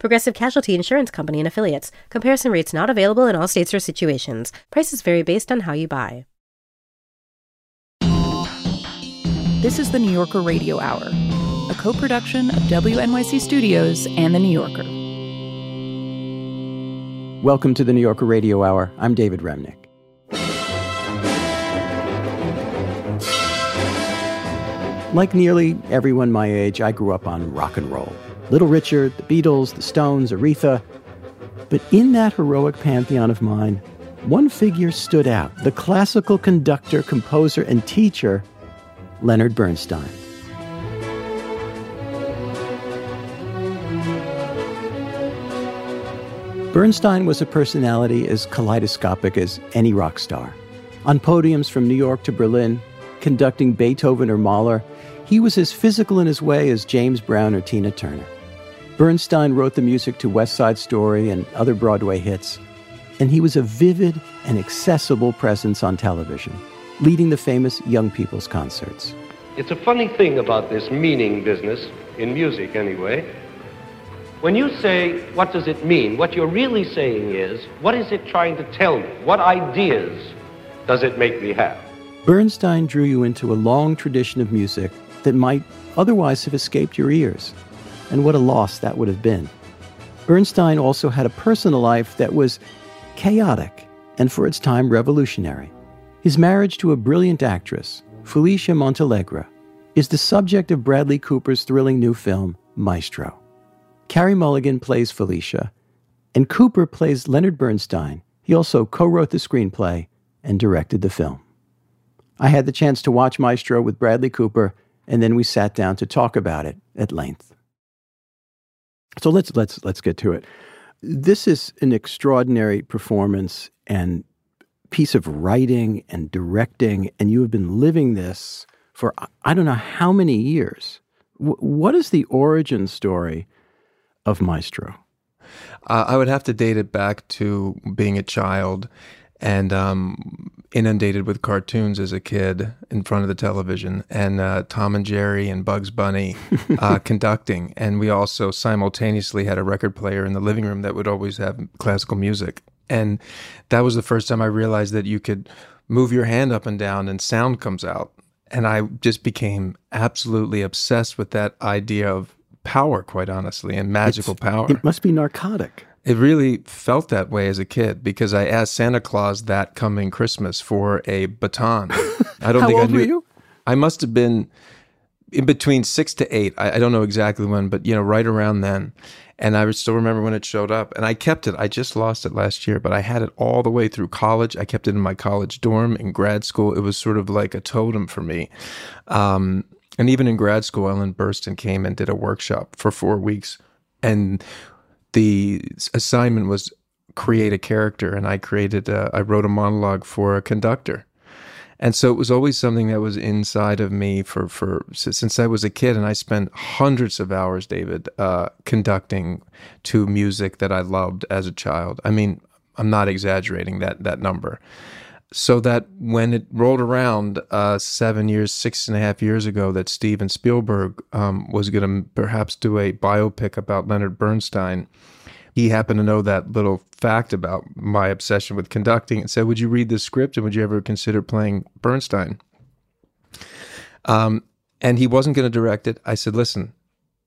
Progressive Casualty Insurance Company and affiliates. Comparison rates not available in all states or situations. Prices vary based on how you buy. This is the New Yorker Radio Hour, a co production of WNYC Studios and The New Yorker. Welcome to the New Yorker Radio Hour. I'm David Remnick. Like nearly everyone my age, I grew up on rock and roll. Little Richard, the Beatles, the Stones, Aretha. But in that heroic pantheon of mine, one figure stood out the classical conductor, composer, and teacher, Leonard Bernstein. Bernstein was a personality as kaleidoscopic as any rock star. On podiums from New York to Berlin, conducting Beethoven or Mahler, he was as physical in his way as James Brown or Tina Turner. Bernstein wrote the music to West Side Story and other Broadway hits, and he was a vivid and accessible presence on television, leading the famous Young People's Concerts. It's a funny thing about this meaning business, in music anyway. When you say, what does it mean, what you're really saying is, what is it trying to tell me? What ideas does it make me have? Bernstein drew you into a long tradition of music that might otherwise have escaped your ears and what a loss that would have been. Bernstein also had a personal life that was chaotic and for its time revolutionary. His marriage to a brilliant actress, Felicia Montealegre, is the subject of Bradley Cooper's thrilling new film, Maestro. Carey Mulligan plays Felicia, and Cooper plays Leonard Bernstein. He also co wrote the screenplay and directed the film. I had the chance to watch Maestro with Bradley Cooper, and then we sat down to talk about it at length. So let's let's let's get to it. This is an extraordinary performance and piece of writing and directing, and you have been living this for I don't know how many years. W- what is the origin story of Maestro? Uh, I would have to date it back to being a child and um, inundated with cartoons as a kid in front of the television, and uh, Tom and Jerry and Bugs Bunny uh, conducting. And we also simultaneously had a record player in the living room that would always have classical music. And that was the first time I realized that you could move your hand up and down and sound comes out. And I just became absolutely obsessed with that idea of power, quite honestly, and magical It's- power. It must be narcotic. It really felt that way as a kid because I asked Santa Claus that coming Christmas for a baton. I don't How think old I knew. were you? I must have been in between six to eight. I, I don't know exactly when, but you know, right around then. And I still remember when it showed up, and I kept it. I just lost it last year, but I had it all the way through college. I kept it in my college dorm in grad school. It was sort of like a totem for me. Um, and even in grad school, Ellen Burstyn came and did a workshop for four weeks, and the assignment was create a character and i created a, i wrote a monologue for a conductor. And so it was always something that was inside of me for for since i was a kid and i spent hundreds of hours david uh, conducting to music that i loved as a child. I mean i'm not exaggerating that that number so that when it rolled around uh, seven years, six and a half years ago, that Steven Spielberg um, was going to perhaps do a biopic about Leonard Bernstein, he happened to know that little fact about my obsession with conducting and said, Would you read this script and would you ever consider playing Bernstein? Um, and he wasn't going to direct it. I said, Listen,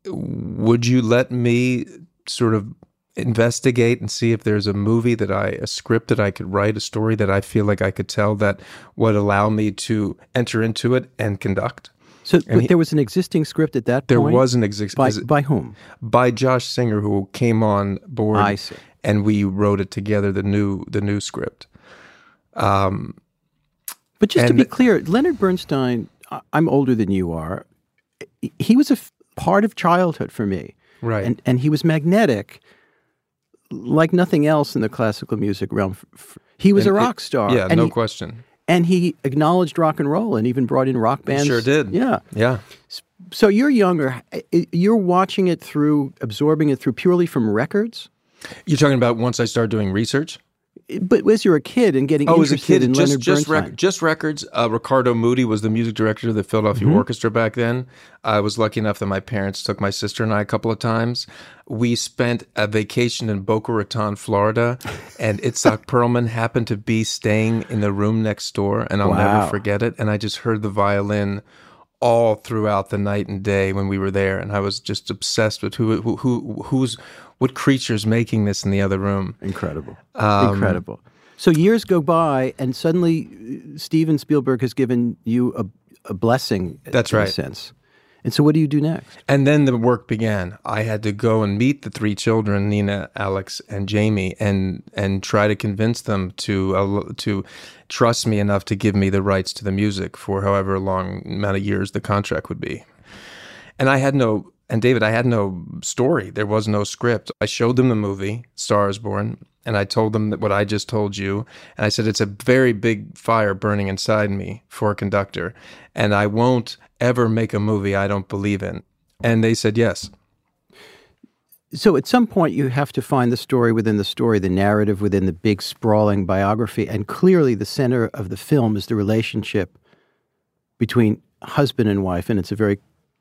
would you let me sort of investigate and see if there's a movie that I, a script that I could write, a story that I feel like I could tell that would allow me to enter into it and conduct? So And but he- there was an existing script at that There point. was an exist by by whom? by Josh Singer who came on board. I see. And we wrote it together, the new the new script. Um, But just to be clear, Leonard Bernstein, I'm older than you are. He was a f- part of childhood for me. Right. And, and he was magnetic like nothing else in the classical music realm. He was And a rock star. Yeah, and no he, question. And he acknowledged rock and roll and even brought in rock bands. Sure did. Yeah. Yeah. So you're younger. You're watching it through, absorbing it through purely from records. You're talking about once I started doing research? But as you're a kid and getting Oh, as a kid, in just Leonard just, Bernstein. rec- just records. Uh, Riccardo Muti was the music director of the Philadelphia Mm-hmm. Orchestra back then. I was lucky enough that my parents took my sister and I a couple of times. We spent a vacation in Boca Raton, Florida, and Itzhak Perlman happened to be staying in the room next door, and I'll Wow. never forget it. And I just heard the violin all throughout the night and day when we were there, and I was just obsessed with who who, who who's what creatures making this in the other room. Incredible. Um, Incredible. So years go by, and suddenly uh, Steven Spielberg has given you a, a blessing. That's in a right. sense. And so, what do you do next? And then the work began. I had to go and meet the three children, Nina, Alex, and Jamie, and and try to convince them to uh, to trust me enough to give me the rights to the music for however long amount of years the contract would be. And I had no and David, I had no story. There was no script. I showed them the movie Stars Born, and I told them that what I just told you, and I said it's a very big fire burning inside me for a conductor, and I won't ever make a movie I don't believe in. And they said yes. So, at some point, you have to find the story within the story, the narrative within the big sprawling biography, and clearly, the center of the film is the relationship between husband and wife, and it's a very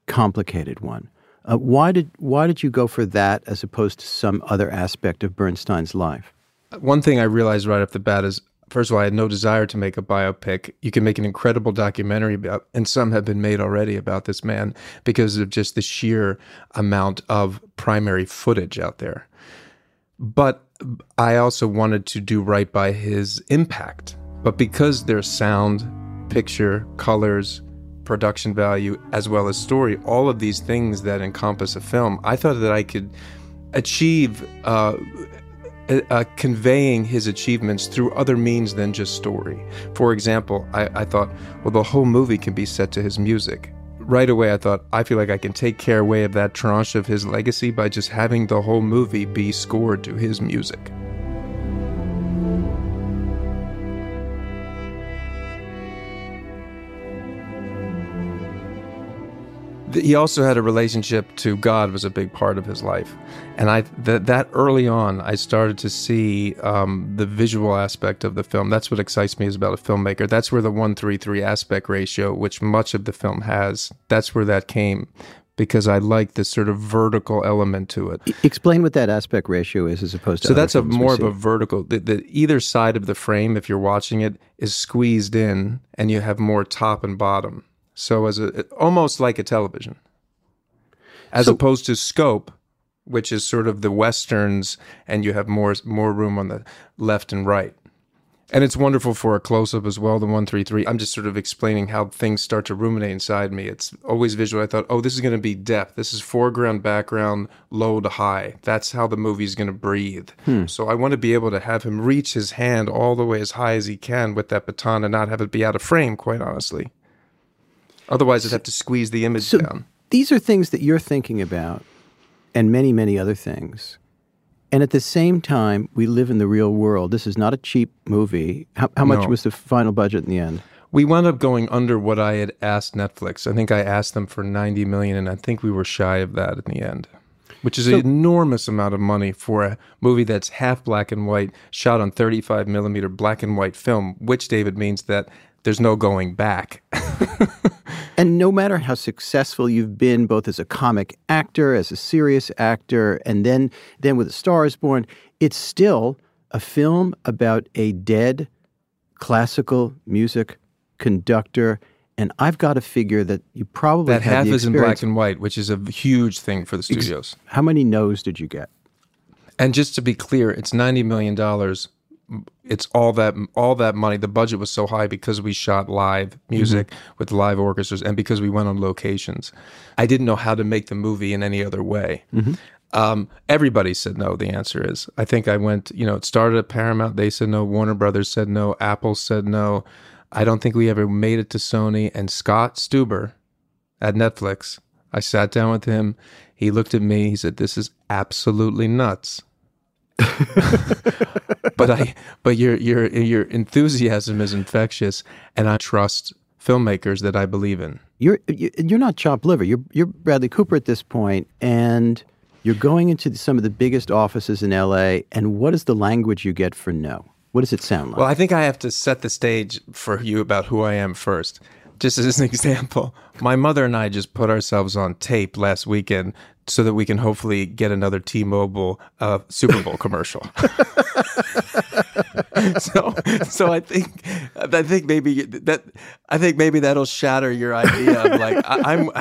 complicated one. Uh, why did why did you go for that as opposed to some other aspect of Bernstein's life? One thing I realized right off the bat is first of all, I had no desire to make a biopic. You can make an incredible documentary about, and some have been made already about this man because of just the sheer amount of primary footage out there. But I also wanted to do right by his impact. But because there's sound, picture, colors, production value, as well as story, all of these things that encompass a film, I thought that I could achieve uh, uh, conveying his achievements through other means than just story. For example, I, I thought, well, the whole movie can be set to his music. Right away, I thought, I feel like I can take care away of that tranche of his legacy by just having the whole movie be scored to his music. He also had a relationship to God was a big part of his life, and I that that early on I started to see um, the visual aspect of the film. That's what excites me as about a filmmaker. That's where the one three three aspect ratio, which much of the film has, that's where that came, because I like this sort of vertical element to it. Explain what that aspect ratio is as opposed to So that's a more of a vertical. The, the either side of the frame, if you're watching it, is squeezed in, and you have more top and bottom. So as a almost like a television, as So- opposed to scope, which is sort of the westerns, and you have more more room on the left and right. And it's wonderful for a close up as well, the 133. I'm just sort of explaining how things start to ruminate inside me. It's always visual. I thought, oh, this is going to be depth. This is foreground, background, low to high. That's how the movie's going to breathe. Hmm. So I want to be able to have him reach his hand all the way as high as he can with that baton and not have it be out of frame, quite honestly. Otherwise, I'd have to squeeze the image So down. these are things that you're thinking about, and many, many other things. And at the same time, we live in the real world. This is not a cheap movie. How, how much No. was the final budget in the end? We wound up going under what I had asked Netflix. I think I asked them for 90 million and I think we were shy of that in the end. Which is So- an enormous amount of money for a movie that's half black and white, shot on 35 millimeter black and white film, which David means that there's no going back. And no matter how successful you've been, both as a comic actor, as a serious actor, and then then with A Star Is Born, it's still a film about a dead classical music conductor. And I've got to figure that you probably that had half is in black and white, which is a huge thing for the studios. How many no's did you get? And just to be clear, it's 90 million dollars. It's all that all that money. The budget was so high because we shot live music with live orchestras and because we went on locations. I didn't know how to make the movie in any other way. Um, everybody said no. The answer is, I think I went. You know, it started at Paramount. They said no. Warner Brothers said no. Apple said no. I don't think we ever made it to Sony. And Scott Stuber at Netflix, I sat down with him. He looked at me. He said, "This is absolutely nuts." but I but your your your enthusiasm is infectious, and I trust filmmakers that I believe in. You're you're not chopped liver. You're you're Bradley Cooper at this point, and you're going into some of the biggest offices in L.A. And what is the language you get for no? What does it sound like? Well, I think I have to set the stage for you about who I am first. Just as an example, my mother and I just put ourselves on tape last weekend so that we can hopefully get another T-Mobile uh, Super Bowl commercial. so, so I think, I think maybe that, I think maybe that'll shatter your idea of like I, I'm.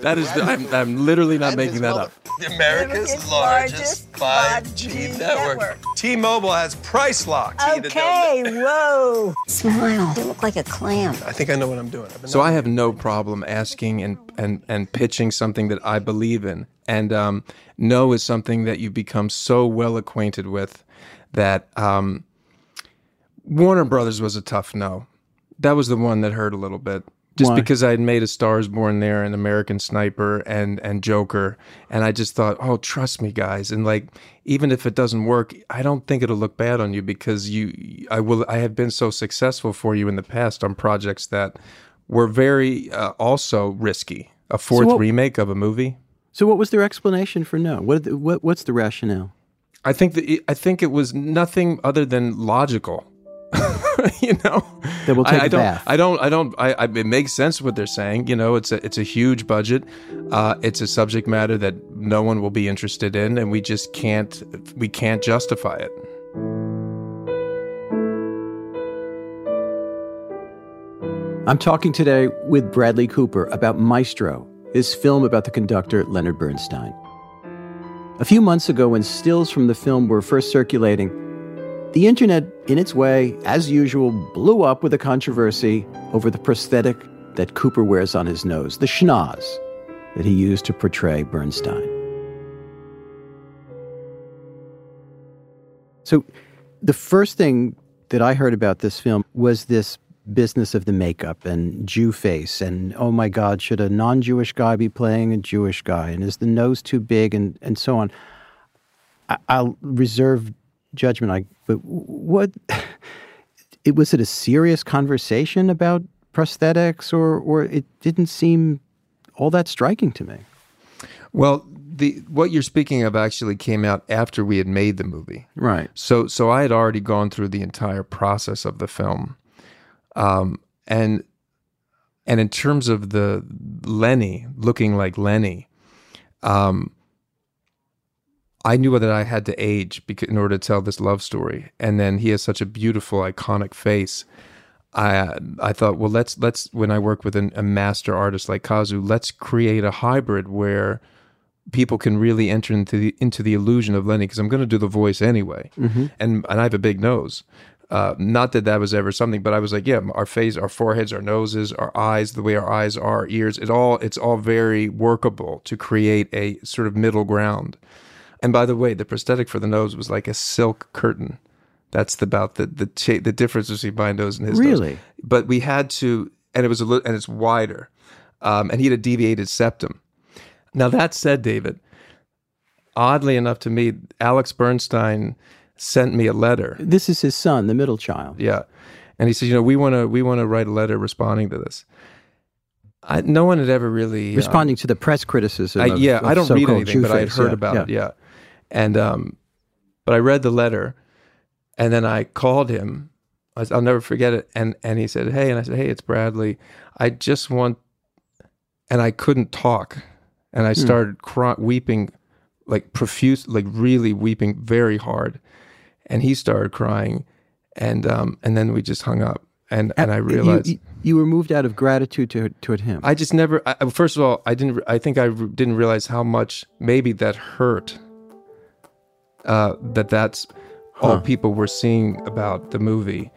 that is, the, I'm, I'm literally not making that up. America's America's largest largest 5G 5G network. network. T-Mobile has price locked. You either don't- Okay, whoa. Smile. You look like a clam. I think I know what I'm doing. I've been So I have no problem asking and, and, and pitching something that I believe in. And um, no is something that you become so well acquainted with that um, Warner Brothers was a tough no. That was the one that hurt a little bit. Just Why? because I had made a Stars Born there and American Sniper and and Joker, and I just thought, oh, trust me, guys, and like even if it doesn't work, I don't think it'll look bad on you because you, I will, I have been so successful for you in the past on projects that were very uh, also risky. A fourth what- remake of a movie. so, what was their explanation for no? What, what what's the rationale? I think that I think it was nothing other than logical. you know, That we'll I- take I a don't, bath. I don't. I don't. I, I. It makes sense what they're saying. You know, it's a it's a huge budget. Uh, it's a subject matter that no one will be interested in, and we just can't we can't justify it. I'm talking today with Bradley Cooper about Maestro, his film about the conductor Leonard Bernstein. A few months ago, when stills from the film were first circulating, the internet, in its way, as usual, blew up with a controversy over the prosthetic that Cooper wears on his nose, the schnoz that he used to portray Bernstein. So, the first thing that I heard about this film was this business of the makeup and Jew face and oh my God, should a non-Jewish guy be playing a Jewish guy and is the nose too big and and so on. I, I'll reserve judgment. I but what it was it a serious conversation about prosthetics or or it didn't seem all that striking to me. Well, the what you're speaking of actually came out after we had made the movie. Right. So so I had already gone through the entire process of the film, um, and and in terms of the Lenny looking like Lenny, um, I knew that I had to age because in order to tell this love story. And then he has such a beautiful, iconic face. I I thought, well, let's let's when I work with an, a master artist like Kazu, let's create a hybrid where people can really enter into the into the illusion of Lenny because I'm going to do the voice anyway, and and I have a big nose. Uh, not that that was ever something, but I was like, yeah, our face, our foreheads, our noses, our eyes, the way our eyes are, our ears, it all it's all very workable to create a sort of middle ground. And by the way, the prosthetic for the nose was like a silk curtain. That's about the the cha- the difference between my nose and his nose. Really? But we had to, and it was a little, and it's wider, um, and he had a deviated septum. Now that said, David, oddly enough to me, Alex Bernstein sent me a letter. This is his son, the middle child. Yeah, and he said, you know, we want to we want to write a letter responding to this. I, no one had ever really uh, Responding to the press criticism. I, of- yeah, of I don't read anything, but I had heard Yeah, about yeah. it. Yeah, and um, but I read the letter, and then I called him. I, I'll never forget it. And and he said, "Hey," and I said, "Hey, it's Bradley. I just want," and I couldn't talk, and Hmm. I started cry- weeping, like profuse, like really weeping very hard, and he started crying, and um, and then we just hung up, and and I realized. you, you were moved out of gratitude to, toward him. I just never. I, first of all, I didn't. I think I didn't realize how much maybe that hurt. Uh, that that's all Huh. people were seeing about the movie,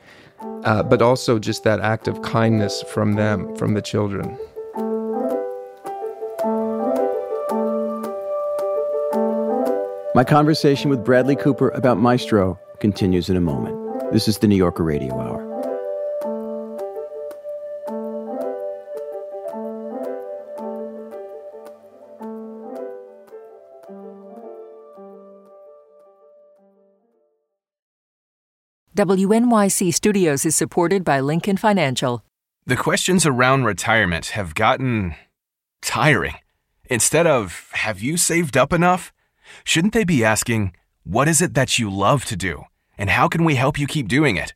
uh, but also just that act of kindness from them, from the children. My conversation with Bradley Cooper about Maestro continues in a moment. This is the New Yorker Radio Hour. WNYC Studios is supported by Lincoln Financial. The questions around retirement have gotten tiring. Instead of, have you saved up enough? Shouldn't they be asking, what is it that you love to do? And how can we help you keep doing it?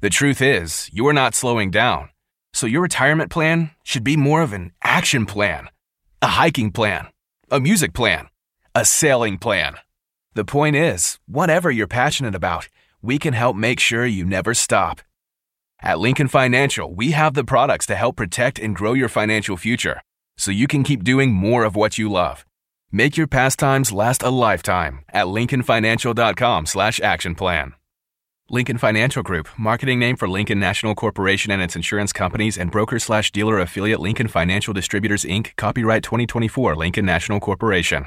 The truth is, you're not slowing down. So your retirement plan should be more of an action plan, a hiking plan, a music plan, a sailing plan. The point is, whatever you're passionate about, we can help make sure you never stop. At Lincoln Financial, we have the products to help protect and grow your financial future so you can keep doing more of what you love. Make your pastimes last a lifetime at lincolnfinancial.com slash action plan. Lincoln Financial Group, marketing name for Lincoln National Corporation and its insurance companies and broker slash dealer affiliate Lincoln Financial Distributors Inc., copyright 2024 Lincoln National Corporation.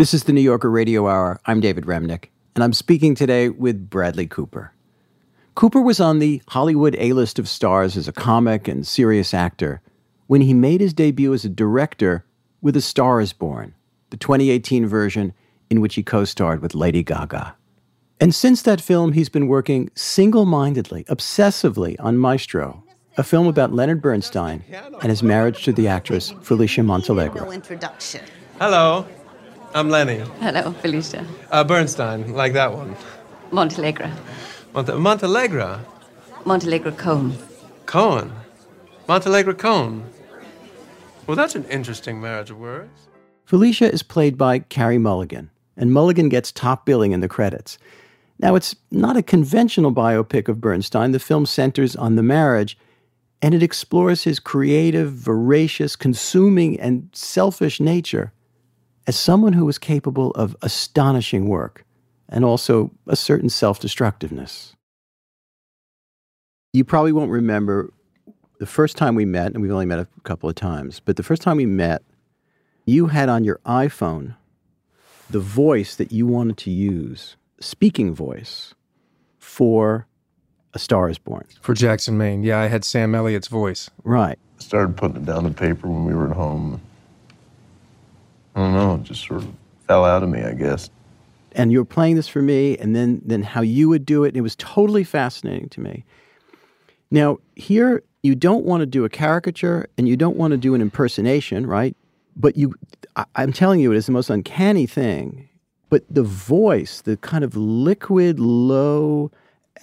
This is the New Yorker Radio Hour. I'm David Remnick, and I'm speaking today with Bradley Cooper. Cooper was on the Hollywood A list of stars as a comic and serious actor when he made his debut as a director with A Star is Born, the 2018 version in which he co starred with Lady Gaga. And since that film, he's been working single mindedly, obsessively on Maestro, a film about Leonard Bernstein and his marriage to the actress Felicia introduction. Hello, I'm Lenny. Hello, Felicia. Uh, Bernstein, like that one. Montealegre. Monte- Montealegre? Montealegre Cohn. Cohen. Montealegre Cohen. Well, that's an interesting marriage of words. Felicia is played by Carey Mulligan, and Mulligan gets top billing in the credits. Now, it's not a conventional biopic of Bernstein. The film centers on the marriage, and it explores his creative, voracious, consuming, and selfish nature as someone who was capable of astonishing work and also a certain self destructiveness. You probably won't remember the first time we met, and we've only met a couple of times, but the first time we met, you had on your iPhone the voice that you wanted to use, speaking voice, for A Star is Born. For Jackson, Maine. Yeah, I had Sam Elliott's voice. Right. I Started putting it down to paper when we were at home. I don't know, it just sort of fell out of me, I guess. And you were playing this for me, and then, then how you would do it. It was totally fascinating to me. Now, here, you don't want to do a caricature and you don't want to do an impersonation, right? But you, I, I'm telling you, it is the most uncanny thing. But the voice, the kind of liquid, low,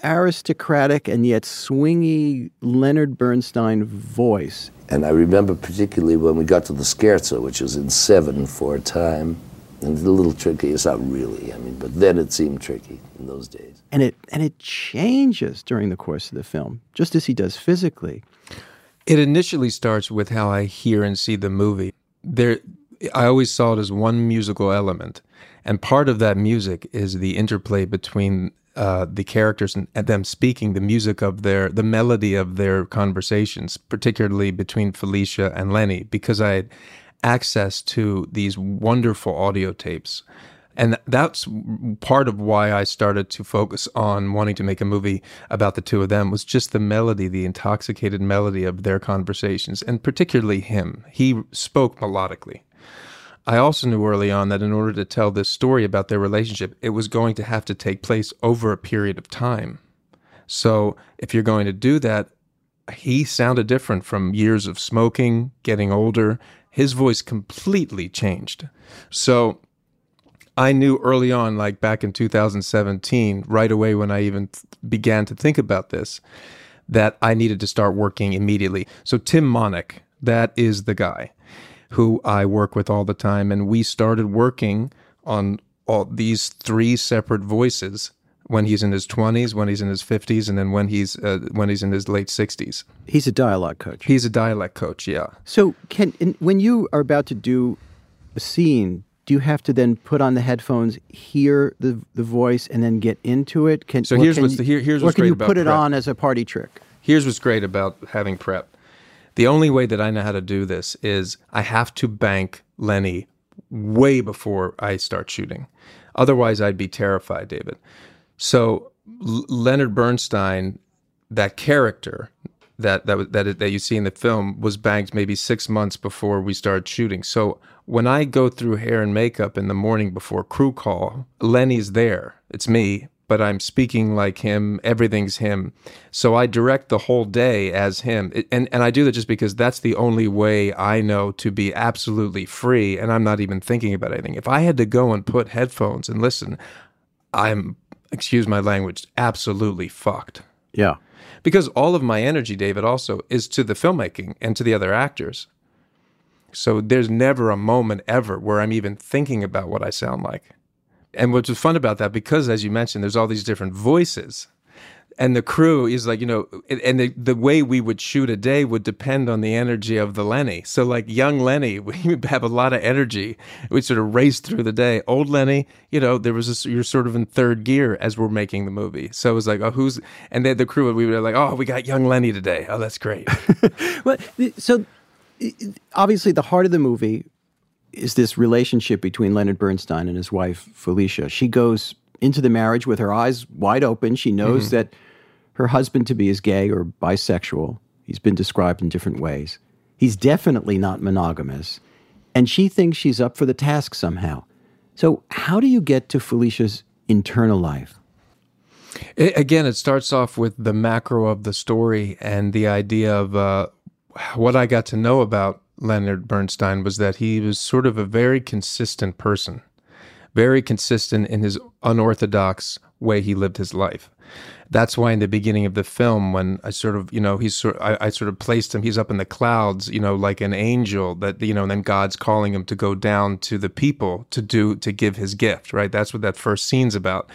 aristocratic, and yet swingy Leonard Bernstein voice. And I remember particularly when we got to the scherzo, which was in seven for a time. And it's a little tricky. It's not really, I mean, but then it seemed tricky in those days. And it and it changes during the course of the film, just as he does physically. It initially starts with how I hear and see the movie. There, I always saw it as one musical element, and part of that music is the interplay between uh, the characters and, and them speaking the music of their the melody of their conversations, particularly between Felicia and Lenny, because I had access to these wonderful audio tapes. And that's part of why I started to focus on wanting to make a movie about the two of them was just the melody, the intoxicated melody of their conversations, and particularly him. He spoke melodically. I also knew early on that in order to tell this story about their relationship, it was going to have to take place over a period of time. So if you're going to do that, he sounded different from years of smoking, getting older. His voice completely changed. So I knew early on, like back in 2017, right away when I even th- began to think about this, that I needed to start working immediately. So Tim Monich, that is the guy who I work with all the time, and we started working on all these three separate voices when he's in his 20s, when he's in his 50s, and then when he's uh, when he's in his late 60s. He's a dialogue coach. He's a dialect coach, yeah. So, can when you are about to do a scene, do you have to then put on the headphones, hear the the voice, and then get into it? Can So here's can what's the- here- here's or what's can you put it prep. on as a party trick? Here's what's great about having prep. The only way that I know how to do this is I have to bank Lenny way before I start shooting. Otherwise, I'd be terrified, David. So L- Leonard Bernstein, that character that that that that you see in the film was banked maybe six months before we started shooting. So when I go through hair and makeup in the morning before crew call, Lenny's there. It's me, but I'm speaking like him. Everything's him. So I direct the whole day as him, and and I do that just because that's the only way I know to be absolutely free, and I'm not even thinking about anything. If I had to go and put headphones and listen, I'm excuse my language, absolutely fucked Yeah. because all of my energy, David, also is to the filmmaking and to the other actors. So there's never a moment ever where I'm even thinking about what I sound like. And what's fun about that, because as you mentioned, there's all these different voices. And the crew is like, you know, and the, the way we would shoot a day would depend on the energy of the Lenny. So, like young Lenny, we have a lot of energy. We'd sort of race through the day. Old Lenny, you know, there was this, you're sort of in third gear as we're making the movie. So it was like, oh, who's, and then the crew, we were like, oh, we got young Lenny today. Oh, that's great. Well, so obviously, the heart of the movie is this relationship between Leonard Bernstein and his wife Felicia. She goes into the marriage with her eyes wide open. She knows Mhm. that her husband to be is gay or bisexual. He's been described in different ways. He's definitely not monogamous, and she thinks she's up for the task somehow. So, how do you get to Felicia's internal life? It, again, it starts off with the macro of the story and the idea of uh, what I got to know about Leonard Bernstein was that he was sort of a very consistent person, very consistent in his unorthodox way he lived his life. That's why in the beginning of the film, when I sort of, you know, he's sort, I, I sort of placed him. He's up in the clouds, you know, like an angel. That you know, and then God's calling him to go down to the people to do to give his gift. Right. That's what that first scene's about.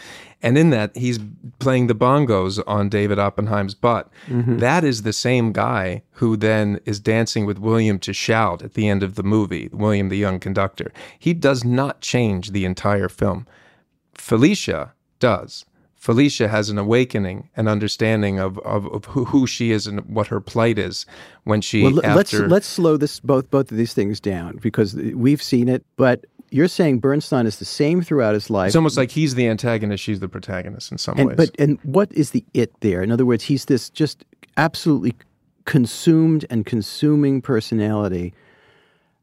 And in that, he's playing the bongos on David Oppenheim's butt. Mhm. That is the same guy who then is dancing with William to shout at the end of the movie. William, the young conductor. He does not change the entire film. Felicia does. Felicia has an awakening, an understanding of, of, of who, who she is and what her plight is when she well, l- let's let's slow this both both of these things down because we've seen it. But you're saying Bernstein is the same throughout his life. it's almost like he's the antagonist, she's the protagonist in some and, ways. But and what is the it there? In other words, he's this just absolutely consumed and consuming personality,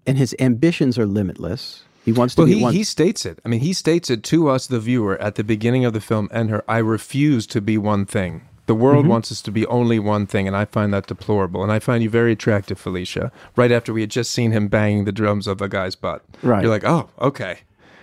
and his ambitions are limitless. He wants to well, be he, he states it. I mean, he states it to us, the viewer, at the beginning of the film and her. I refuse to be one thing. The world Mhm. wants us to be only one thing, and I find that deplorable. And I find you very attractive, Felicia. Right after we had just seen him banging the drums of a guy's butt, Right. You're like, oh, okay.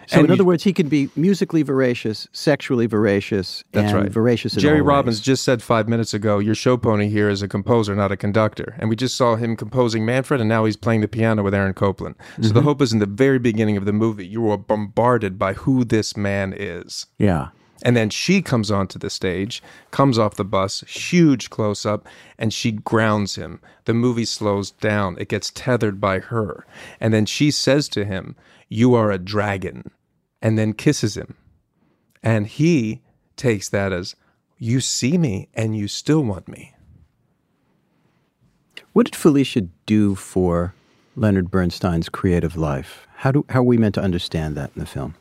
So, And in other words, he can be musically voracious, sexually voracious, That's and right. voracious. In Jerry Robbins ways. just said five minutes ago, your show pony here is a composer, not a conductor. And we just saw him composing Manfred, and now he's playing the piano with Aaron Copland. So the Mhm. hope is in the very beginning of the movie, you are bombarded by who this man is. Yeah. And then she comes onto the stage, comes off the bus, huge close up, and she grounds him. The movie slows down. It gets tethered by her. And then she says to him, You are a dragon, and then kisses him. And he takes that as, You see me and you still want me. What did Felicia do for Leonard Bernstein's creative life? How do how are we meant to understand that in the film?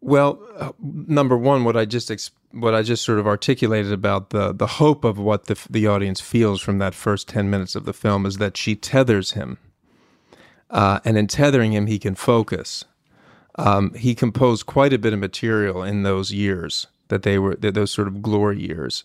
Well, uh, number one, what I just what I just sort of articulated about the the hope of what the the audience feels from that first ten minutes of the film is that she tethers him, uh, and in tethering him, he can focus. Um, he composed quite a bit of material in those years that they were those sort of glory years,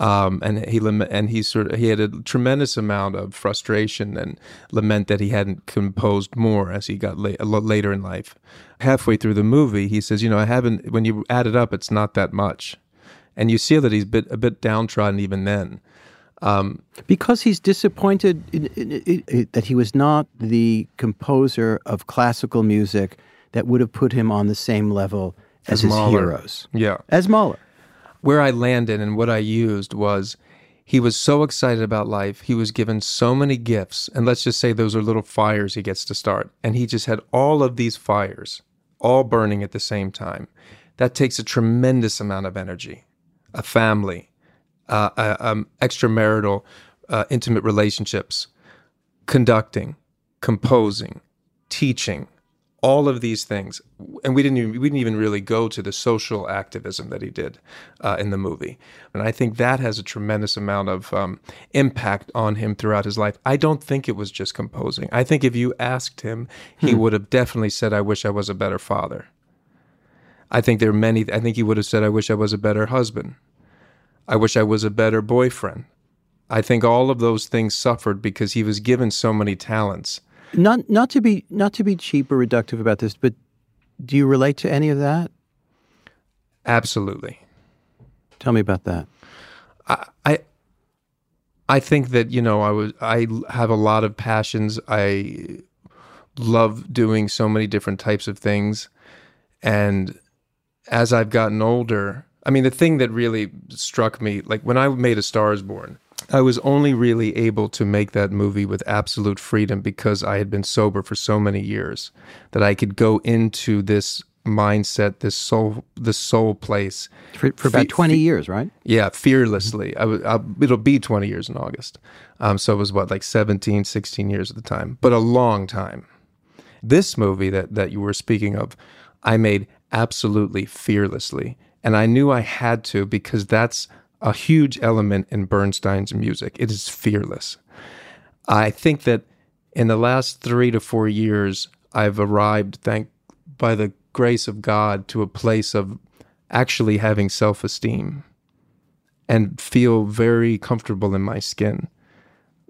um, and he and he sort of he had a tremendous amount of frustration and lament that he hadn't composed more as he got la- later in life. Halfway through the movie, he says, "You know, I haven't. When you add it up, it's not that much," and you see that he's a bit a bit downtrodden even then. Um, Because he's disappointed in, in, in, that he was not the composer of classical music that would have put him on the same level as, his Mahler. heroes. Yeah. As Mahler. Where I landed and what I used was he was so excited about life. He was given so many gifts. And let's just say those are little fires he gets to start. And he just had all of these fires all burning at the same time. That takes a tremendous amount of energy. A family, uh, uh, um, extramarital, uh, intimate relationships, conducting, composing, teaching, all of these things, and we didn't even, we didn't even really go to the social activism that he did uh, in the movie, and I think that has a tremendous amount of um, impact on him throughout his life. I don't think it was just composing. I think if you asked him, he Hmm. would have definitely said, "I wish I was a better father." I think there are many. I think he would have said, "I wish I was a better husband." I wish I was a better boyfriend. I think all of those things suffered because he was given so many talents. Not not to be not to be cheap or reductive about this, but do you relate to any of that? Absolutely. Tell me about that. I, I I think that you know I was I have a lot of passions. I love doing so many different types of things, and as I've gotten older, I mean the thing that really struck me, like when I made A Star Is Born, I was only really able to make that movie with absolute freedom because I had been sober for so many years that I could go into this mindset, this soul, this soul place For, for about Fe- 20 fe- years, right? yeah, fearlessly. I, w- I it'll be 20 years in August. Um, so it was what, like 17, 16 years at the time, but a long time. This movie that, that you were speaking of, I made absolutely fearlessly. And I knew I had to because that's a huge element in Bernstein's music. It is fearless. I think that in the last three to four years, I've arrived, thank by the grace of God, to a place of actually having self esteem and feel very comfortable in my skin.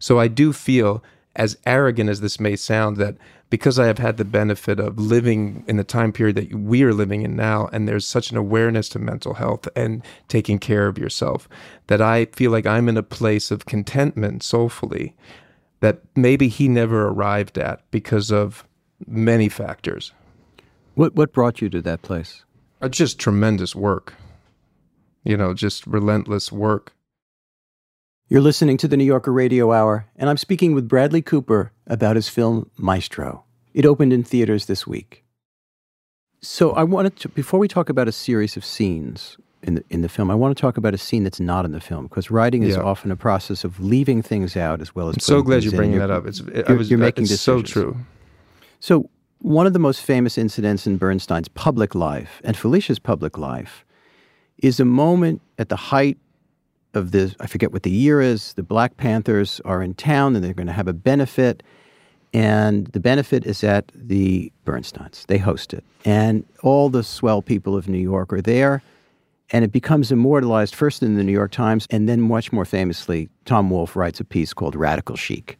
So I do feel, as arrogant as this may sound, that because I have had the benefit of living in the time period that we are living in now, and there's such an awareness to mental health and taking care of yourself, that I feel like I'm in a place of contentment soulfully that maybe he never arrived at because of many factors. What what brought you to that place? Uh, Just tremendous work. You know, just relentless work. You're listening to the New Yorker Radio Hour, and I'm speaking with Bradley Cooper about his film Maestro. It opened in theaters this week. So I wanted to, before we talk about a series of scenes in the, in the film, I want to talk about a scene that's not in the film because writing is Yeah. often a process of leaving things out as well as. I'm so glad you're bringing You're- that up. It's I you're, was you're uh, making it's so true. So, one of the most famous incidents in Bernstein's public life and Felicia's public life is a moment at the height of the, I forget what the year is, the Black Panthers are in town and they're going to have a benefit. And the benefit is at the Bernsteins. They host it. And all the swell people of New York are there. And it becomes immortalized first in the New York Times, and then much more famously, Tom Wolfe writes a piece called Radical Chic.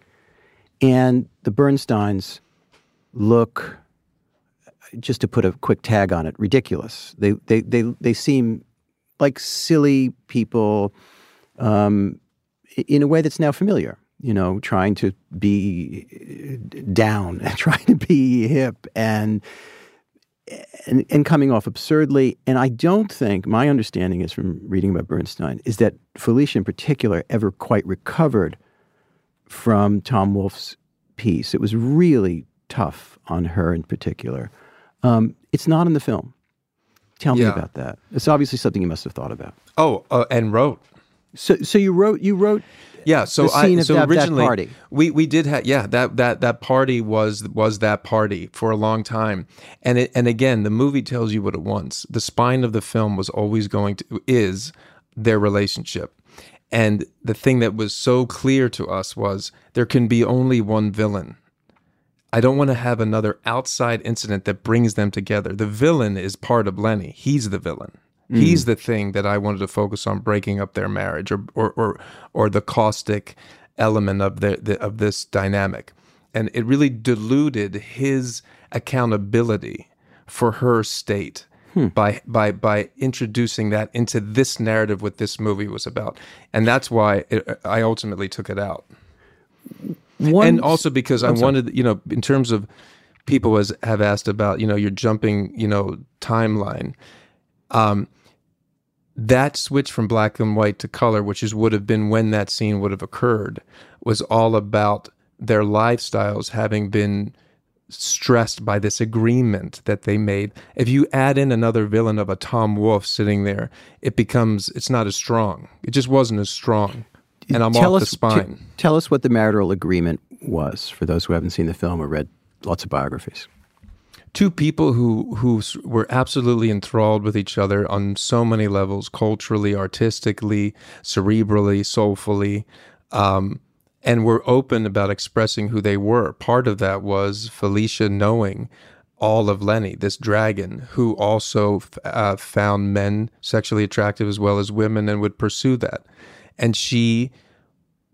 And the Bernsteins look, just to put a quick tag on it, ridiculous. They they they they seem like silly people, um, in a way that's now familiar. You know, trying to be down, trying to be hip, and and, and coming off absurdly. And I don't think my understanding is from reading about Bernstein is that Felicia in particular ever quite recovered from Tom Wolfe's piece. It was really tough on her in particular. Um, it's not in the film. Tell me Yeah. about that. It's obviously something you must have thought about. Oh, uh, and wrote. So, so you wrote you wrote Yeah, so I so that, that originally party. we we did have yeah that that that party was was that party for a long time, and it and again the movie tells you what it wants. The spine of the film was always going to is their relationship, and the thing that was so clear to us was there can be only one villain. I don't want to have another outside incident that brings them together. The villain is part of Lenny. He's the villain. Mm. He's the thing that I wanted to focus on breaking up their marriage or or or, or the caustic element of the, the of this dynamic. And it really diluted his accountability for her state Hmm. by by by introducing that into this narrative what this movie was about. And that's why it, I ultimately took it out One- and also because I wanted, you know, in terms of people has have asked about, you know, your jumping, you know, timeline. Um, that switch from black and white to color, which is would have been when that scene would have occurred, was all about their lifestyles having been stressed by this agreement that they made. If you add in another villain of a Tom Wolfe sitting there, it becomes it's not as strong. It just wasn't as strong. And I'm tell off us, the spine. t- tell us what the marital agreement was for those who haven't seen the film or read lots of biographies. Two people who who were absolutely enthralled with each other on so many levels culturally artistically cerebrally soulfully um, and were open about expressing who they were part of that was felicia knowing all of lenny this dragon who also uh, found men sexually attractive as well as women and would pursue that and she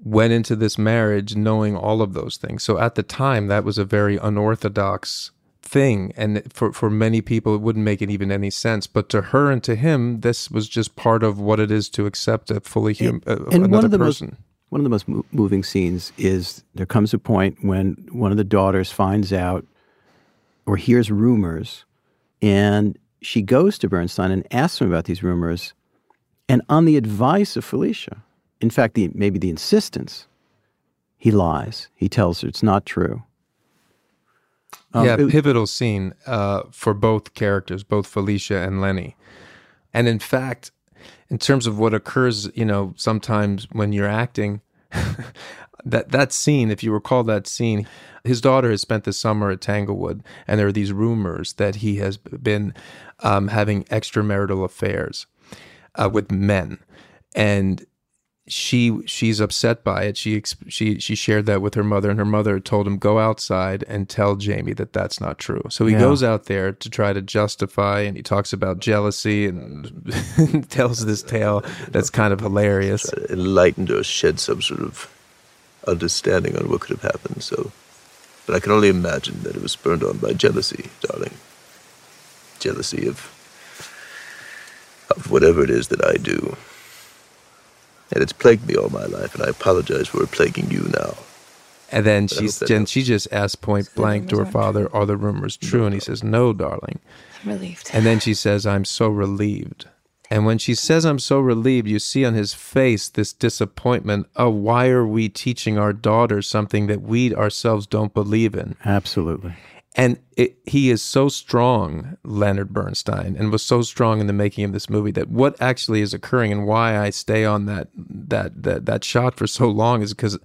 went into this marriage knowing all of those things. So at the time, that was a very unorthodox thing. And for, for many people, it wouldn't make it even any sense. But to her and to him, this was just part of what it is to accept a fully human, uh, and another one of the person. most one of the most mo- moving scenes is there comes a point when one of the daughters finds out or hears rumors, and she goes to Bernstein and asks him about these rumors, and on the advice of Felicia, in fact, the maybe the insistence, he lies. He tells her it's not true. Um, yeah, it- pivotal scene uh, for both characters, both Felicia and Lenny. And in fact, in terms of what occurs, you know, sometimes when you're acting, that that scene, if you recall that scene, his daughter has spent the summer at Tanglewood, and there are these rumors that he has been um, having extramarital affairs uh, with men, and she she's upset by it. She she she shared that with her mother, and her mother told him go outside and tell Jamie that that's not true. So he Yeah. goes out there to try to justify, and he talks about jealousy and tells this tale that's kind of hilarious. enlightened or shed some sort of understanding on what could have happened. So, but I can only imagine that it was spurred on by jealousy, darling. Jealousy of of whatever it is that I do. And it's plagued me all my life, and I apologize for plaguing you now. And then But she's hope that and she just asked point blank to her father, "Are the rumors true?" And he says, "No, darling." I'm relieved. And then she says, I'm so relieved. And when she says, I'm so relieved, you see on his face this disappointment of why are we teaching our daughter something that we ourselves don't believe in? Absolutely. And it, he is so strong, Leonard Bernstein, and was so strong in the making of this movie that what actually is occurring and why I stay on that that that, that shot for so long is because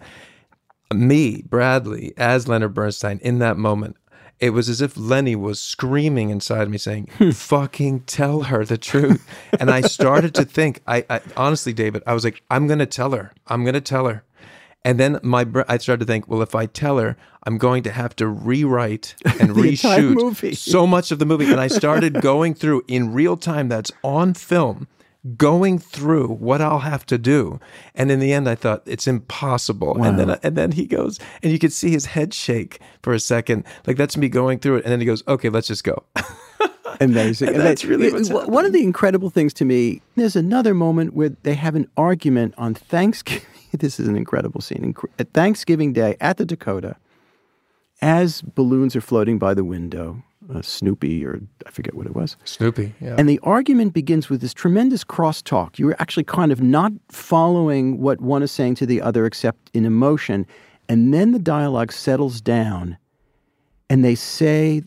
me, Bradley, as Leonard Bernstein, in that moment, it was as if Lenny was screaming inside me, saying, hmm. "Fucking tell her the truth." and I started to think, I, I honestly, David, I was like, "I'm going to tell her. I'm going to tell her." And then my, br- I started to think, well, if I tell her, I'm going to have to rewrite and reshoot so much of the movie. And I started going through in real time. That's on film. Going through what I'll have to do, and in the end, I thought it's impossible. And then, and then he goes, and you could see his head shake for a second, like that's me going through it. And then he goes, "Okay, let's just go." Amazing. And And that's really what's w- One of the incredible things to me, there's another moment where they have an argument on Thanksgiving. this is an incredible scene. At Thanksgiving Day at the Dakota, as balloons are floating by the window, uh, Snoopy, or I forget what it was. Snoopy, yeah. And the argument begins with this tremendous crosstalk. You're actually kind of not following what one is saying to the other except in emotion. And then the dialogue settles down and they say,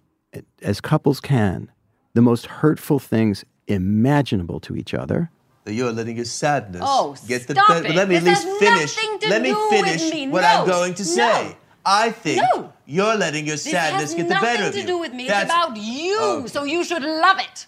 as couples can, the most hurtful things imaginable to each other. You're letting your sadness Oh, get the stop better. it. Let me at least has finish. nothing to Let me do with finish me. what No. I'm going to No. say. I think No. you're letting your This sadness get the nothing better of you. nothing to do with me. That's- It's about you, Oh. so you should love it.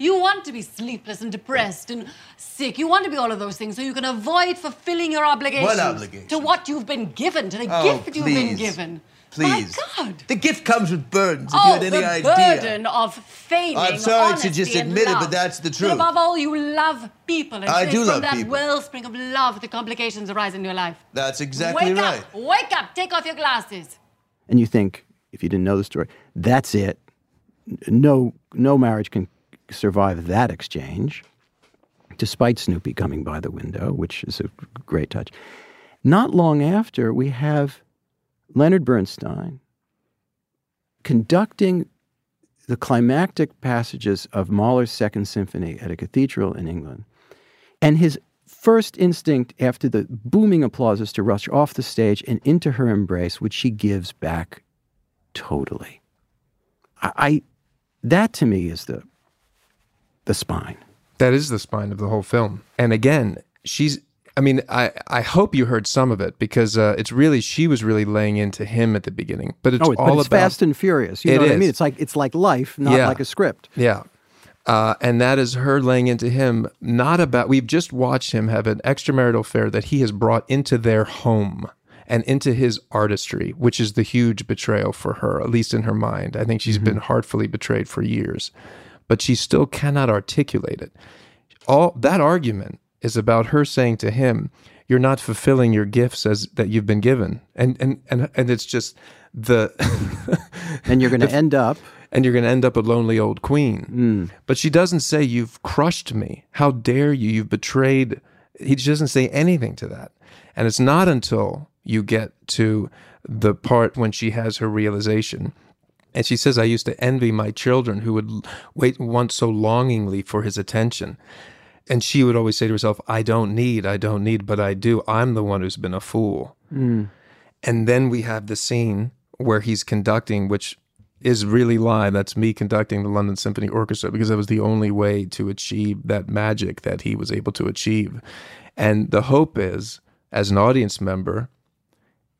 You want to be sleepless and depressed and sick. You want to be all of those things so you can avoid fulfilling your obligations. obligations? To what you've been given, to the Oh, gift you've been please. given. Please. My God. The gift comes with burdens. If oh, you had oh, any the idea. burden of feigning I'm sorry to just and admit it, but that's the But truth. above all, you love people. And I it's do from love that wellspring of love the complications arise in your life. That's exactly Wake right. up! Wake up! Take off your glasses. And you think, if you didn't know the story, that's it. No, no marriage can survive that exchange, despite Snoopy coming by the window, which is a great touch. Not long after, we have Leonard Bernstein conducting the climactic passages of Mahler's Second Symphony at a cathedral in England. And his first instinct after the booming applause is to rush off the stage and into her embrace, which she gives back totally. I, I that to me is the the spine. That is the spine of the whole film. And again, she's I mean, I, I hope you heard some of it because uh, it's really she was really laying into him at the beginning, but it's oh, all but it's about fast and furious. You know what I mean? It's like it's like life, not Yeah. like a script. Yeah. Uh, and that is her laying into him, not about, we've just watched him have an extramarital affair that he has brought into their home and into his artistry, which is the huge betrayal for her, at least in her mind. I think she's been heartfully betrayed for years, but she still cannot articulate it. All that argument is about her saying to him, you're not fulfilling your gifts as that you've been given. And and and and it's just the And you're going to end up and you're going to end up a lonely old queen. Mm. But she doesn't say, You've crushed me. How dare you? You've betrayed. He doesn't say anything to that. And it's not until you get to the part when she has her realization. And she says, I used to envy my children who would wait want so longingly for his attention. And she would always say to herself, I don't need, I don't need, but I do. I'm the one who's been a fool. Mm. And then we have the scene where he's conducting, which is really live. That's me conducting the London Symphony Orchestra because that was the only way to achieve that magic that he was able to achieve. And the hope is, as an audience member,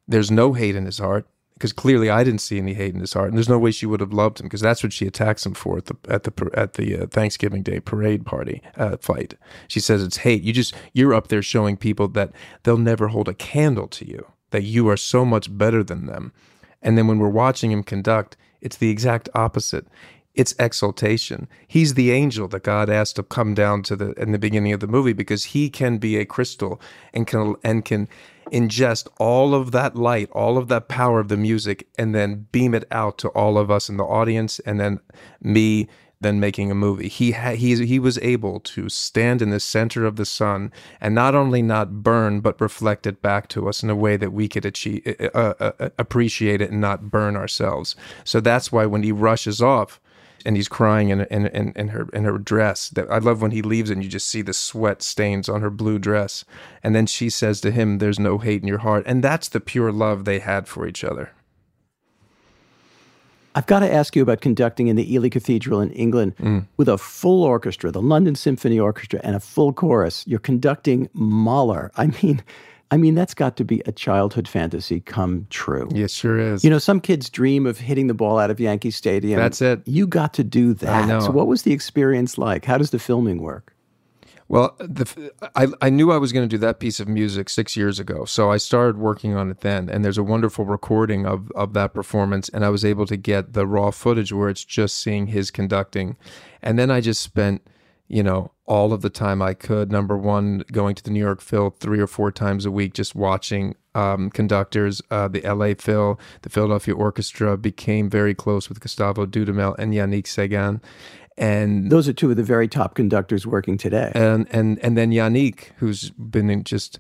there's no hate in his heart because clearly I didn't see any hate in his heart, and there's no way she would have loved him because that's what she attacks him for at the at the at the uh, Thanksgiving Day parade party uh, fight. She says it's hate. You just you're up there showing people that they'll never hold a candle to you, that you are so much better than them, and then when we're watching him conduct, it's the exact opposite. It's exaltation. He's the angel that God asked to come down to the in the beginning of the movie because he can be a crystal and can and can ingest all of that light, all of that power of the music, and then beam it out to all of us in the audience, and then me then making a movie. He ha- he he was able to stand in the center of the sun and not only not burn, but reflect it back to us in a way that we could achieve, uh, uh, uh, appreciate it and not burn ourselves. So that's why when he rushes off. And he's crying in, in in in her in her dress. That I love when he leaves and you just see the sweat stains on her blue dress. And then she says to him, "There's no hate in your heart," and that's the pure love they had for each other. I've got to ask you about conducting in the Ely Cathedral in England Mm. with a full orchestra, the London Symphony Orchestra, and a full chorus. You're conducting Mahler. I mean, I mean that's got to be a childhood fantasy come true. Yes, sure is. You know, some kids dream of hitting the ball out of Yankee Stadium. That's it. You got to do that. I know. So, what was the experience like? How does the filming work? Well, the, I, I knew I was going to do that piece of music six years ago. So I started working on it then. And there's a wonderful recording of, of that performance. And I was able to get the raw footage where it's just seeing his conducting. And then I just spent, you know, all of the time I could. Number one, going to the New York Phil three or four times a week, just watching um, conductors. Uh, the LA Phil, the Philadelphia Orchestra became very close with Gustavo Dudamel and Yannick Segan. And Those are two of the very top conductors working today. and and and then Yannick, who's been in just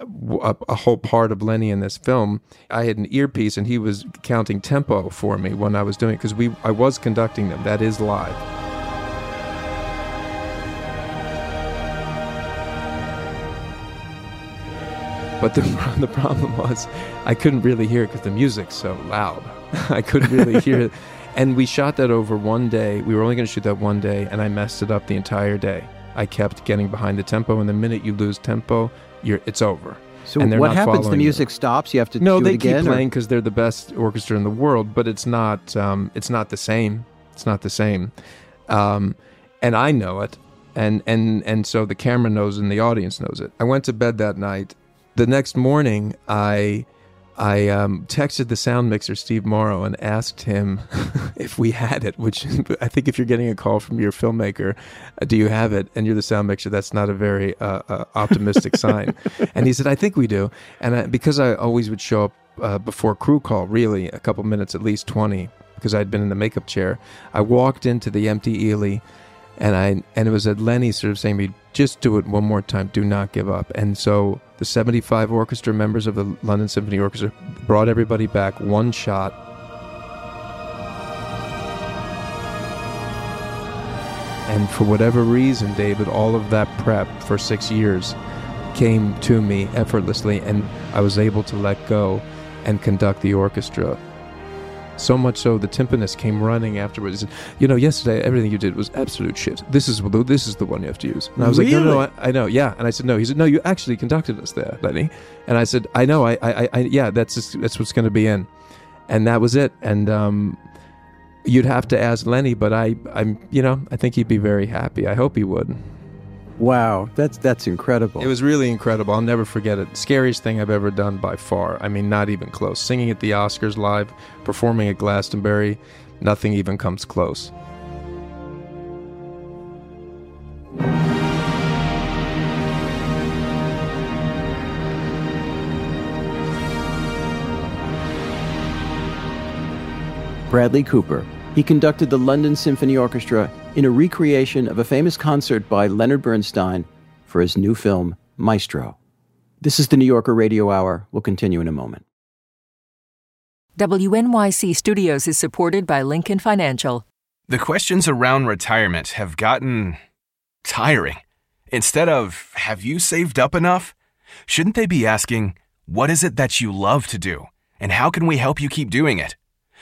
a, a whole part of Lenny in this film. I had an earpiece, and he was counting tempo for me when I was doing it because we I was conducting them. That is live. But the, the problem was I couldn't really hear it because the music's so loud. I couldn't really hear it. And we shot that over one day. We were only going to shoot that one day, and I messed it up the entire day. I kept getting behind the tempo, and the minute you lose tempo, you're it's over. So, and what happens? The following you. music stops. You have to No, they it again. keep playing because they're the best orchestra in the world, but it's not. Um, it's not the same. It's not the same. Um, and I know it, and and and so the camera knows and the audience knows it. I went to bed that night. The next morning, I I um, texted the sound mixer Steve Morrow and asked him if we had it. Which I think if you're getting a call from your filmmaker, uh, do you have it? And you're the sound mixer. That's not a very uh, uh, optimistic sign. And he said, I think we do. And I, because I always would show up uh, before crew call, really a couple minutes, at least twenty, because I'd been in the makeup chair. I walked into the empty Ely and I and it was at Lenny sort of saying to me, just do it one more time, do not give up. And so the 75 orchestra members of the London Symphony Orchestra brought everybody back one shot. And for whatever reason, David, all of that prep for six years came to me effortlessly, and I was able to let go and conduct the orchestra so much so, the timpanist came running afterwards. He said, You know, yesterday everything you did was absolute shit. This is the this is the one you have to use. And I was like, No, no, no, I, I know, yeah. And I said, No. He said, No, you actually conducted us there, Lenny. And I said, I know, I, I, I yeah, that's just, that's what's going to be in. And that was it. And um, you'd have to ask Lenny, but I, I'm, you know, I think he'd be very happy. I hope he would. Wow, that's that's incredible. It was really incredible. I'll never forget it. Scariest thing I've ever done by far. I mean, not even close. Singing at the Oscars live, performing at Glastonbury, nothing even comes close. Bradley Cooper. He conducted the London Symphony Orchestra in a recreation of a famous concert by Leonard Bernstein for his new film, Maestro. This is the New Yorker Radio Hour. We'll continue in a moment. WNYC Studios is supported by Lincoln Financial. The questions around retirement have gotten tiring. Instead of, have you saved up enough? Shouldn't they be asking, what is it that you love to do? And how can we help you keep doing it?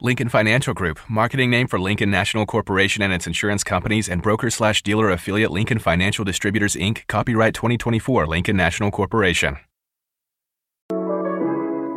Lincoln Financial Group, marketing name for Lincoln National Corporation and its insurance companies and broker slash dealer affiliate Lincoln Financial Distributors Inc., copyright 2024 Lincoln National Corporation.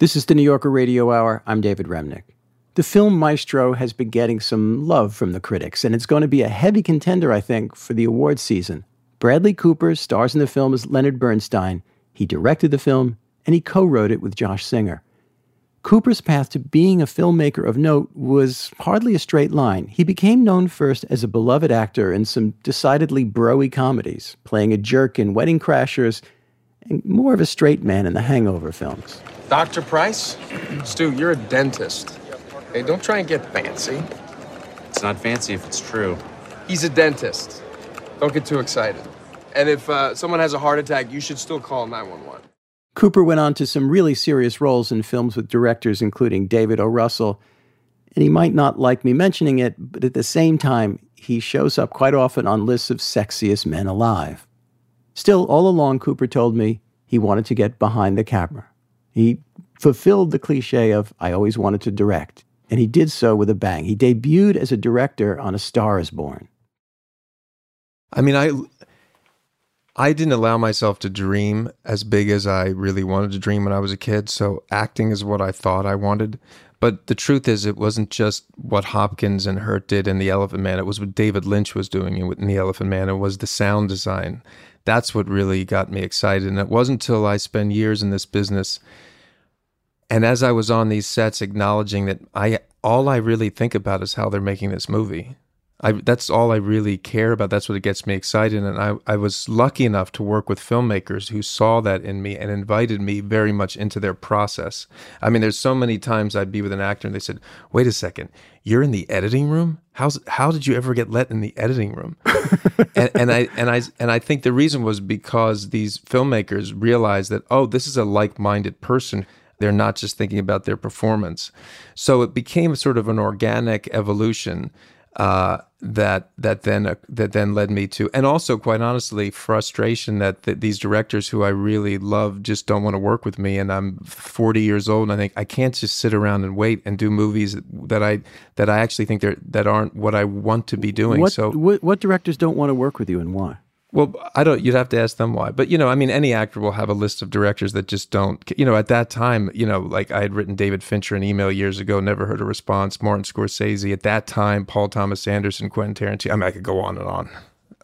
This is the New Yorker Radio Hour. I'm David Remnick. The film Maestro has been getting some love from the critics, and it's going to be a heavy contender, I think, for the awards season. Bradley Cooper stars in the film as Leonard Bernstein. He directed the film, and he co wrote it with Josh Singer. Cooper's path to being a filmmaker of note was hardly a straight line. He became known first as a beloved actor in some decidedly broy comedies, playing a jerk in Wedding Crashers, and more of a straight man in the Hangover films. Dr. Price? Stu, you're a dentist. Hey, don't try and get fancy. It's not fancy if it's true. He's a dentist. Don't get too excited. And if uh, someone has a heart attack, you should still call 911. Cooper went on to some really serious roles in films with directors including David O. Russell. And he might not like me mentioning it, but at the same time, he shows up quite often on lists of sexiest men alive. Still, all along, Cooper told me he wanted to get behind the camera. He fulfilled the cliche of, I always wanted to direct. And he did so with a bang. He debuted as a director on A Star is Born. I mean, I I didn't allow myself to dream as big as I really wanted to dream when I was a kid. So acting is what I thought I wanted. But the truth is, it wasn't just what Hopkins and Hurt did in The Elephant Man. It was what David Lynch was doing in The Elephant Man. It was the sound design. That's what really got me excited. And it wasn't until I spent years in this business and as I was on these sets, acknowledging that I all I really think about is how they're making this movie. I, that's all I really care about. That's what it gets me excited. And I, I was lucky enough to work with filmmakers who saw that in me and invited me very much into their process. I mean, there's so many times I'd be with an actor and they said, "Wait a second, you're in the editing room? How's how did you ever get let in the editing room?" and, and I and I and I think the reason was because these filmmakers realized that oh, this is a like-minded person they're not just thinking about their performance. So it became sort of an organic evolution uh, that that then uh, that then led me to, and also quite honestly, frustration that, that these directors who I really love just don't want to work with me. And I'm 40 years old, and I think I can't just sit around and wait and do movies that I that I actually think they're that aren't what I want to be doing. What, so what, what directors don't want to work with you, and why? Well, I don't. You'd have to ask them why. But you know, I mean, any actor will have a list of directors that just don't. You know, at that time, you know, like I had written David Fincher an email years ago, never heard a response. Martin Scorsese at that time, Paul Thomas Anderson, Quentin Tarantino. I mean, I could go on and on.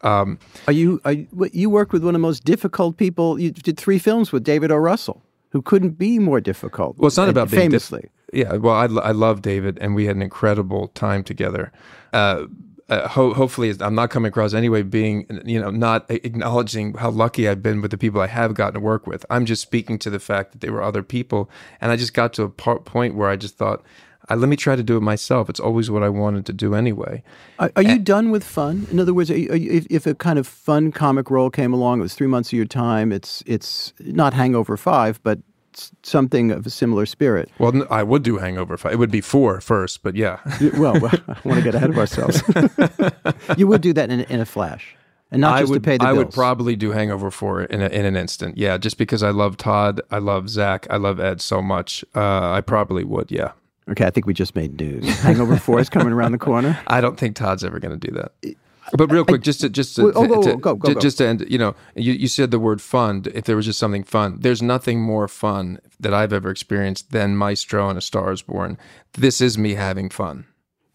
Um, are you? Are you, you worked with one of the most difficult people. You did three films with David O. Russell, who couldn't be more difficult. Well, it's not about being famously. Yeah, well, I, I love David, and we had an incredible time together. Uh, uh, ho- hopefully I'm not coming across anyway being you know not acknowledging how lucky I've been with the people I have gotten to work with. I'm just speaking to the fact that they were other people, and I just got to a part, point where I just thought. Uh, let me try to do it myself. It's always what I wanted to do anyway. Are, are you done with fun? In other words, are you, are you, if, if a kind of fun comic role came along, it was three months of your time. It's it's not Hangover Five, but something of a similar spirit. Well, I would do Hangover Five. It would be four first, but yeah. well, I want to get ahead of ourselves. you would do that in, in a flash. And not I just would, to pay the I bills. would probably do Hangover Four in, a, in an instant. Yeah, just because I love Todd, I love Zach, I love Ed so much. Uh, I probably would. Yeah. Okay, I think we just made news. Hangover Four is coming around the corner. I don't think Todd's ever going to do that. But real quick, just to just to, oh, go, to- go, go, ju- go. just to end, you know, you, you said the word fun. If there was just something fun, there's nothing more fun that I've ever experienced than Maestro and A Star Is Born. This is me having fun.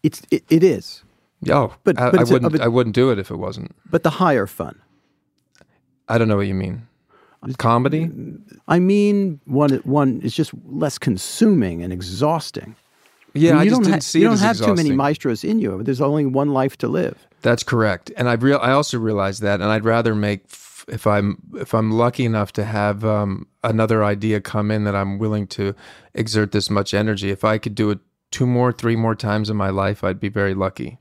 It's it, it is, Oh, But- I, but I wouldn't. but- I wouldn't do it if it wasn't. but the higher fun. I don't know what you mean. Comedy? I mean, one one is just less consuming and exhausting. Yeah, I you just don't didn't ha- see you don't have too many maestros in you. There's only one life to live. That's correct, and I real I also realize that, and I'd rather make if I'm if I'm lucky enough to have um, another idea come in that I'm willing to exert this much energy. If I could do it two more, three more times in my life, I'd be very lucky.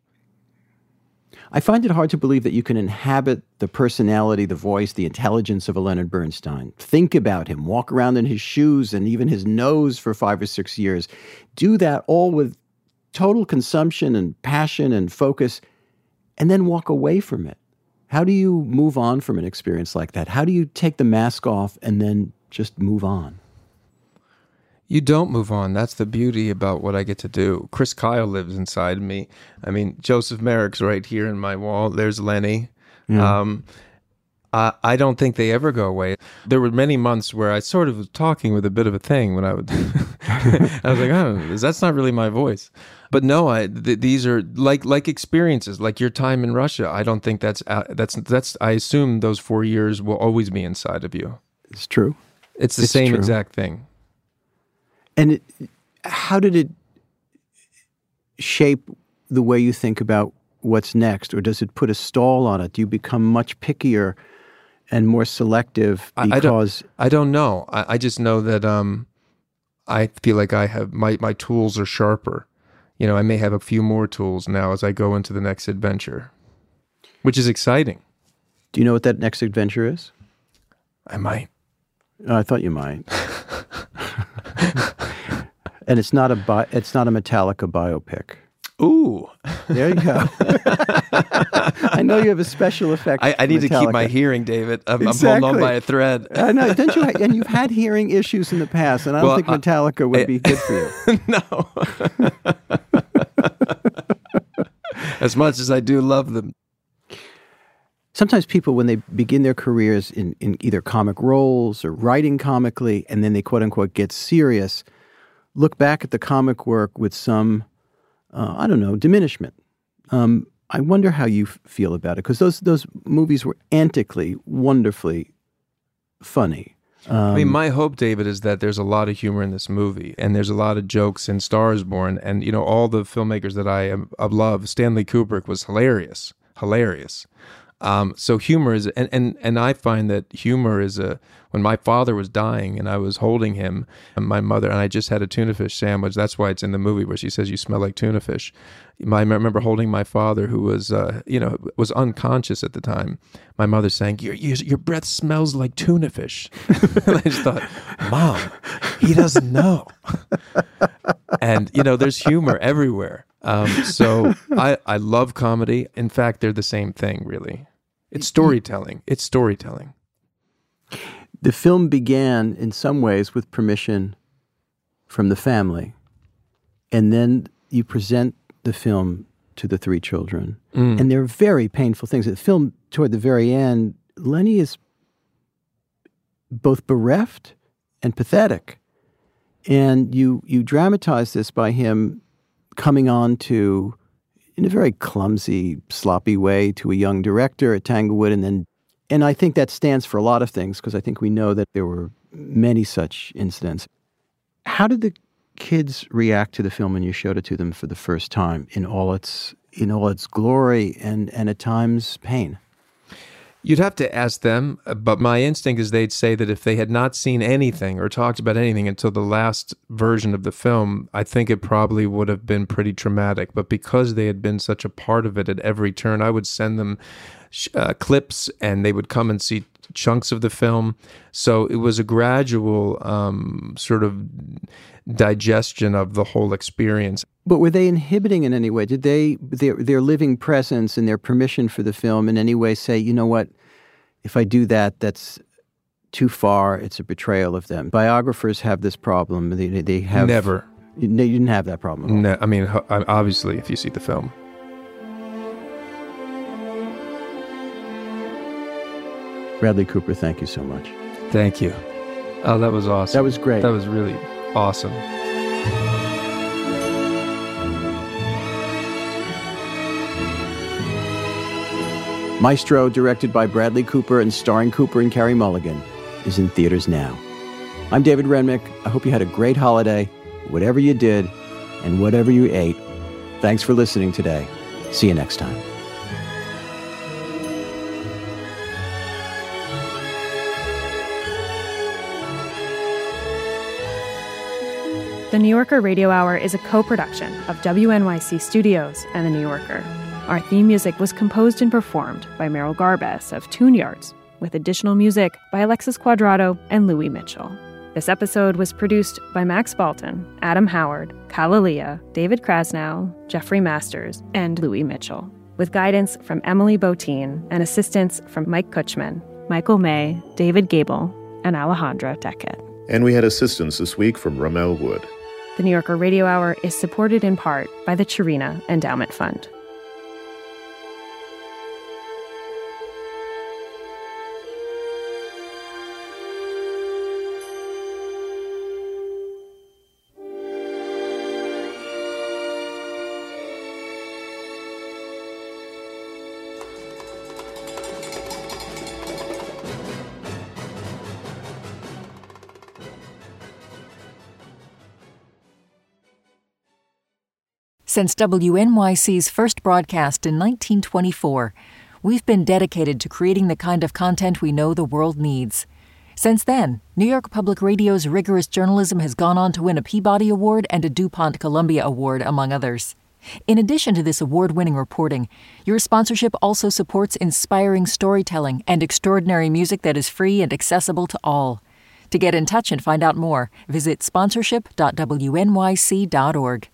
I find it hard to believe that you can inhabit the personality, the voice, the intelligence of a Leonard Bernstein. Think about him, walk around in his shoes and even his nose for five or six years. Do that all with total consumption and passion and focus, and then walk away from it. How do you move on from an experience like that? How do you take the mask off and then just move on? You don't move on. That's the beauty about what I get to do. Chris Kyle lives inside me. I mean, Joseph Merrick's right here in my wall. There's Lenny. Yeah. Um, I, I don't think they ever go away. There were many months where I sort of was talking with a bit of a thing when I would. I was like, oh, that's not really my voice. But no, I th- these are like like experiences, like your time in Russia. I don't think that's uh, that's that's. I assume those four years will always be inside of you. It's true. It's the It's same true. exact thing. And it, how did it shape the way you think about what's next, or does it put a stall on it? Do you become much pickier and more selective I- I don't- I don't know. I, I just know that um, I feel like I have my my tools are sharper. You know, I may have a few more tools now as I go into the next adventure, which is exciting. do you know what that next adventure is? I might. Oh, I thought you might. and it's not a bi- it's not a Metallica biopic. Ooh, There you go. I know you have a special effect. I, I need to keep my hearing, David. I'm, I'm holding on by a thread. I know. Don't you? And you've had hearing issues in the past, and I don't Well, think Metallica would I- be good for you. no. as much as I do love them. Sometimes people, when they begin their careers in, in either comic roles or writing comically, and then they quote unquote get serious, look back at the comic work with some, uh, I don't know, diminishment. Um, I wonder how you f- feel about it because those those movies were antically, wonderfully funny. I mean, Um, my hope, David, is that there's a lot of humor in this movie, and there's a lot of jokes in *Stars Born*, and you know, all the filmmakers that I am, I love. Stanley Kubrick was hilarious, hilarious. Um, so humor is, and, and and I find that humor is a. When my father was dying, and I was holding him, and my mother, and I just had a tuna fish sandwich. That's why it's in the movie where she says, "You smell like tuna fish." I remember holding my father, who was, uh, you know, was unconscious at the time. My mother saying, "Your your, your breath smells like tuna fish." and I just thought, Mom, he doesn't know. and you know, there's humor everywhere. Um, so I I love comedy. In fact, they're the same thing, really. It's storytelling. It's storytelling. the film began in some ways with permission from the family, and then you present the film to the three children, Mm. and they're very painful things. The film, toward the very end, Lenny is both bereft and pathetic. And you you dramatize this by him coming on to in a very clumsy, sloppy way to a young director at Tanglewood and then and I think that stands for a lot of things because I think we know that there were many such incidents. How did the kids react to the film when you showed it to them for the first time in all its in all its glory and and at times pain? You'd have to ask them, but my instinct is they'd say that if they had not seen anything or talked about anything until the last version of the film, I think it probably would have been pretty traumatic. But because they had been such a part of it at every turn, I would send them uh, clips and they would come and see chunks of the film. So it was a gradual um, sort of digestion of the whole experience. But were they inhibiting in any way? Did they their their living presence and their permission for the film in any way say, you know what, if I do that, that's too far. It's a betrayal of them. Biographers have this problem. They they have never. You, you didn't have that problem. No, I mean, obviously, if you see the film. Bradley Cooper, thank you so much. Thank you. Oh, that was awesome. That was great. That was really awesome. Maestro, directed by Bradley Cooper and starring Cooper and Carey Mulligan, is in theaters now. I'm David Remnick. I hope you had a great holiday, whatever you did, and whatever you ate. Thanks for listening today. See you next time. The New Yorker Radio Hour is a co production of WNYC Studios and The New Yorker. Our theme music was composed and performed by Merrill Garbus of Tune Yards, with additional music by Alexis Cuadrado and Louis Mitchell. This episode was produced by Max Balton, Adam Howard, KalaLea, David Krasnow, Jeffrey Masters, and Louis Mitchell, with guidance from Emily Botein and assistance from Mike Kutchman, Michael May, David Gable, and Alejandra Deckett. And we had assistance this week from Ramel Wood. The New Yorker Radio Hour is supported in part by the Cherena Endowment Fund. Since WNYC's first broadcast in 1924, we've been dedicated to creating the kind of content we know the world needs. Since then, New York Public Radio's rigorous journalism has gone on to win a Peabody Award and a DuPont Columbia Award, among others. In addition to this award winning reporting, your sponsorship also supports inspiring storytelling and extraordinary music that is free and accessible to all. To get in touch and find out more, visit sponsorship.wnyc.org.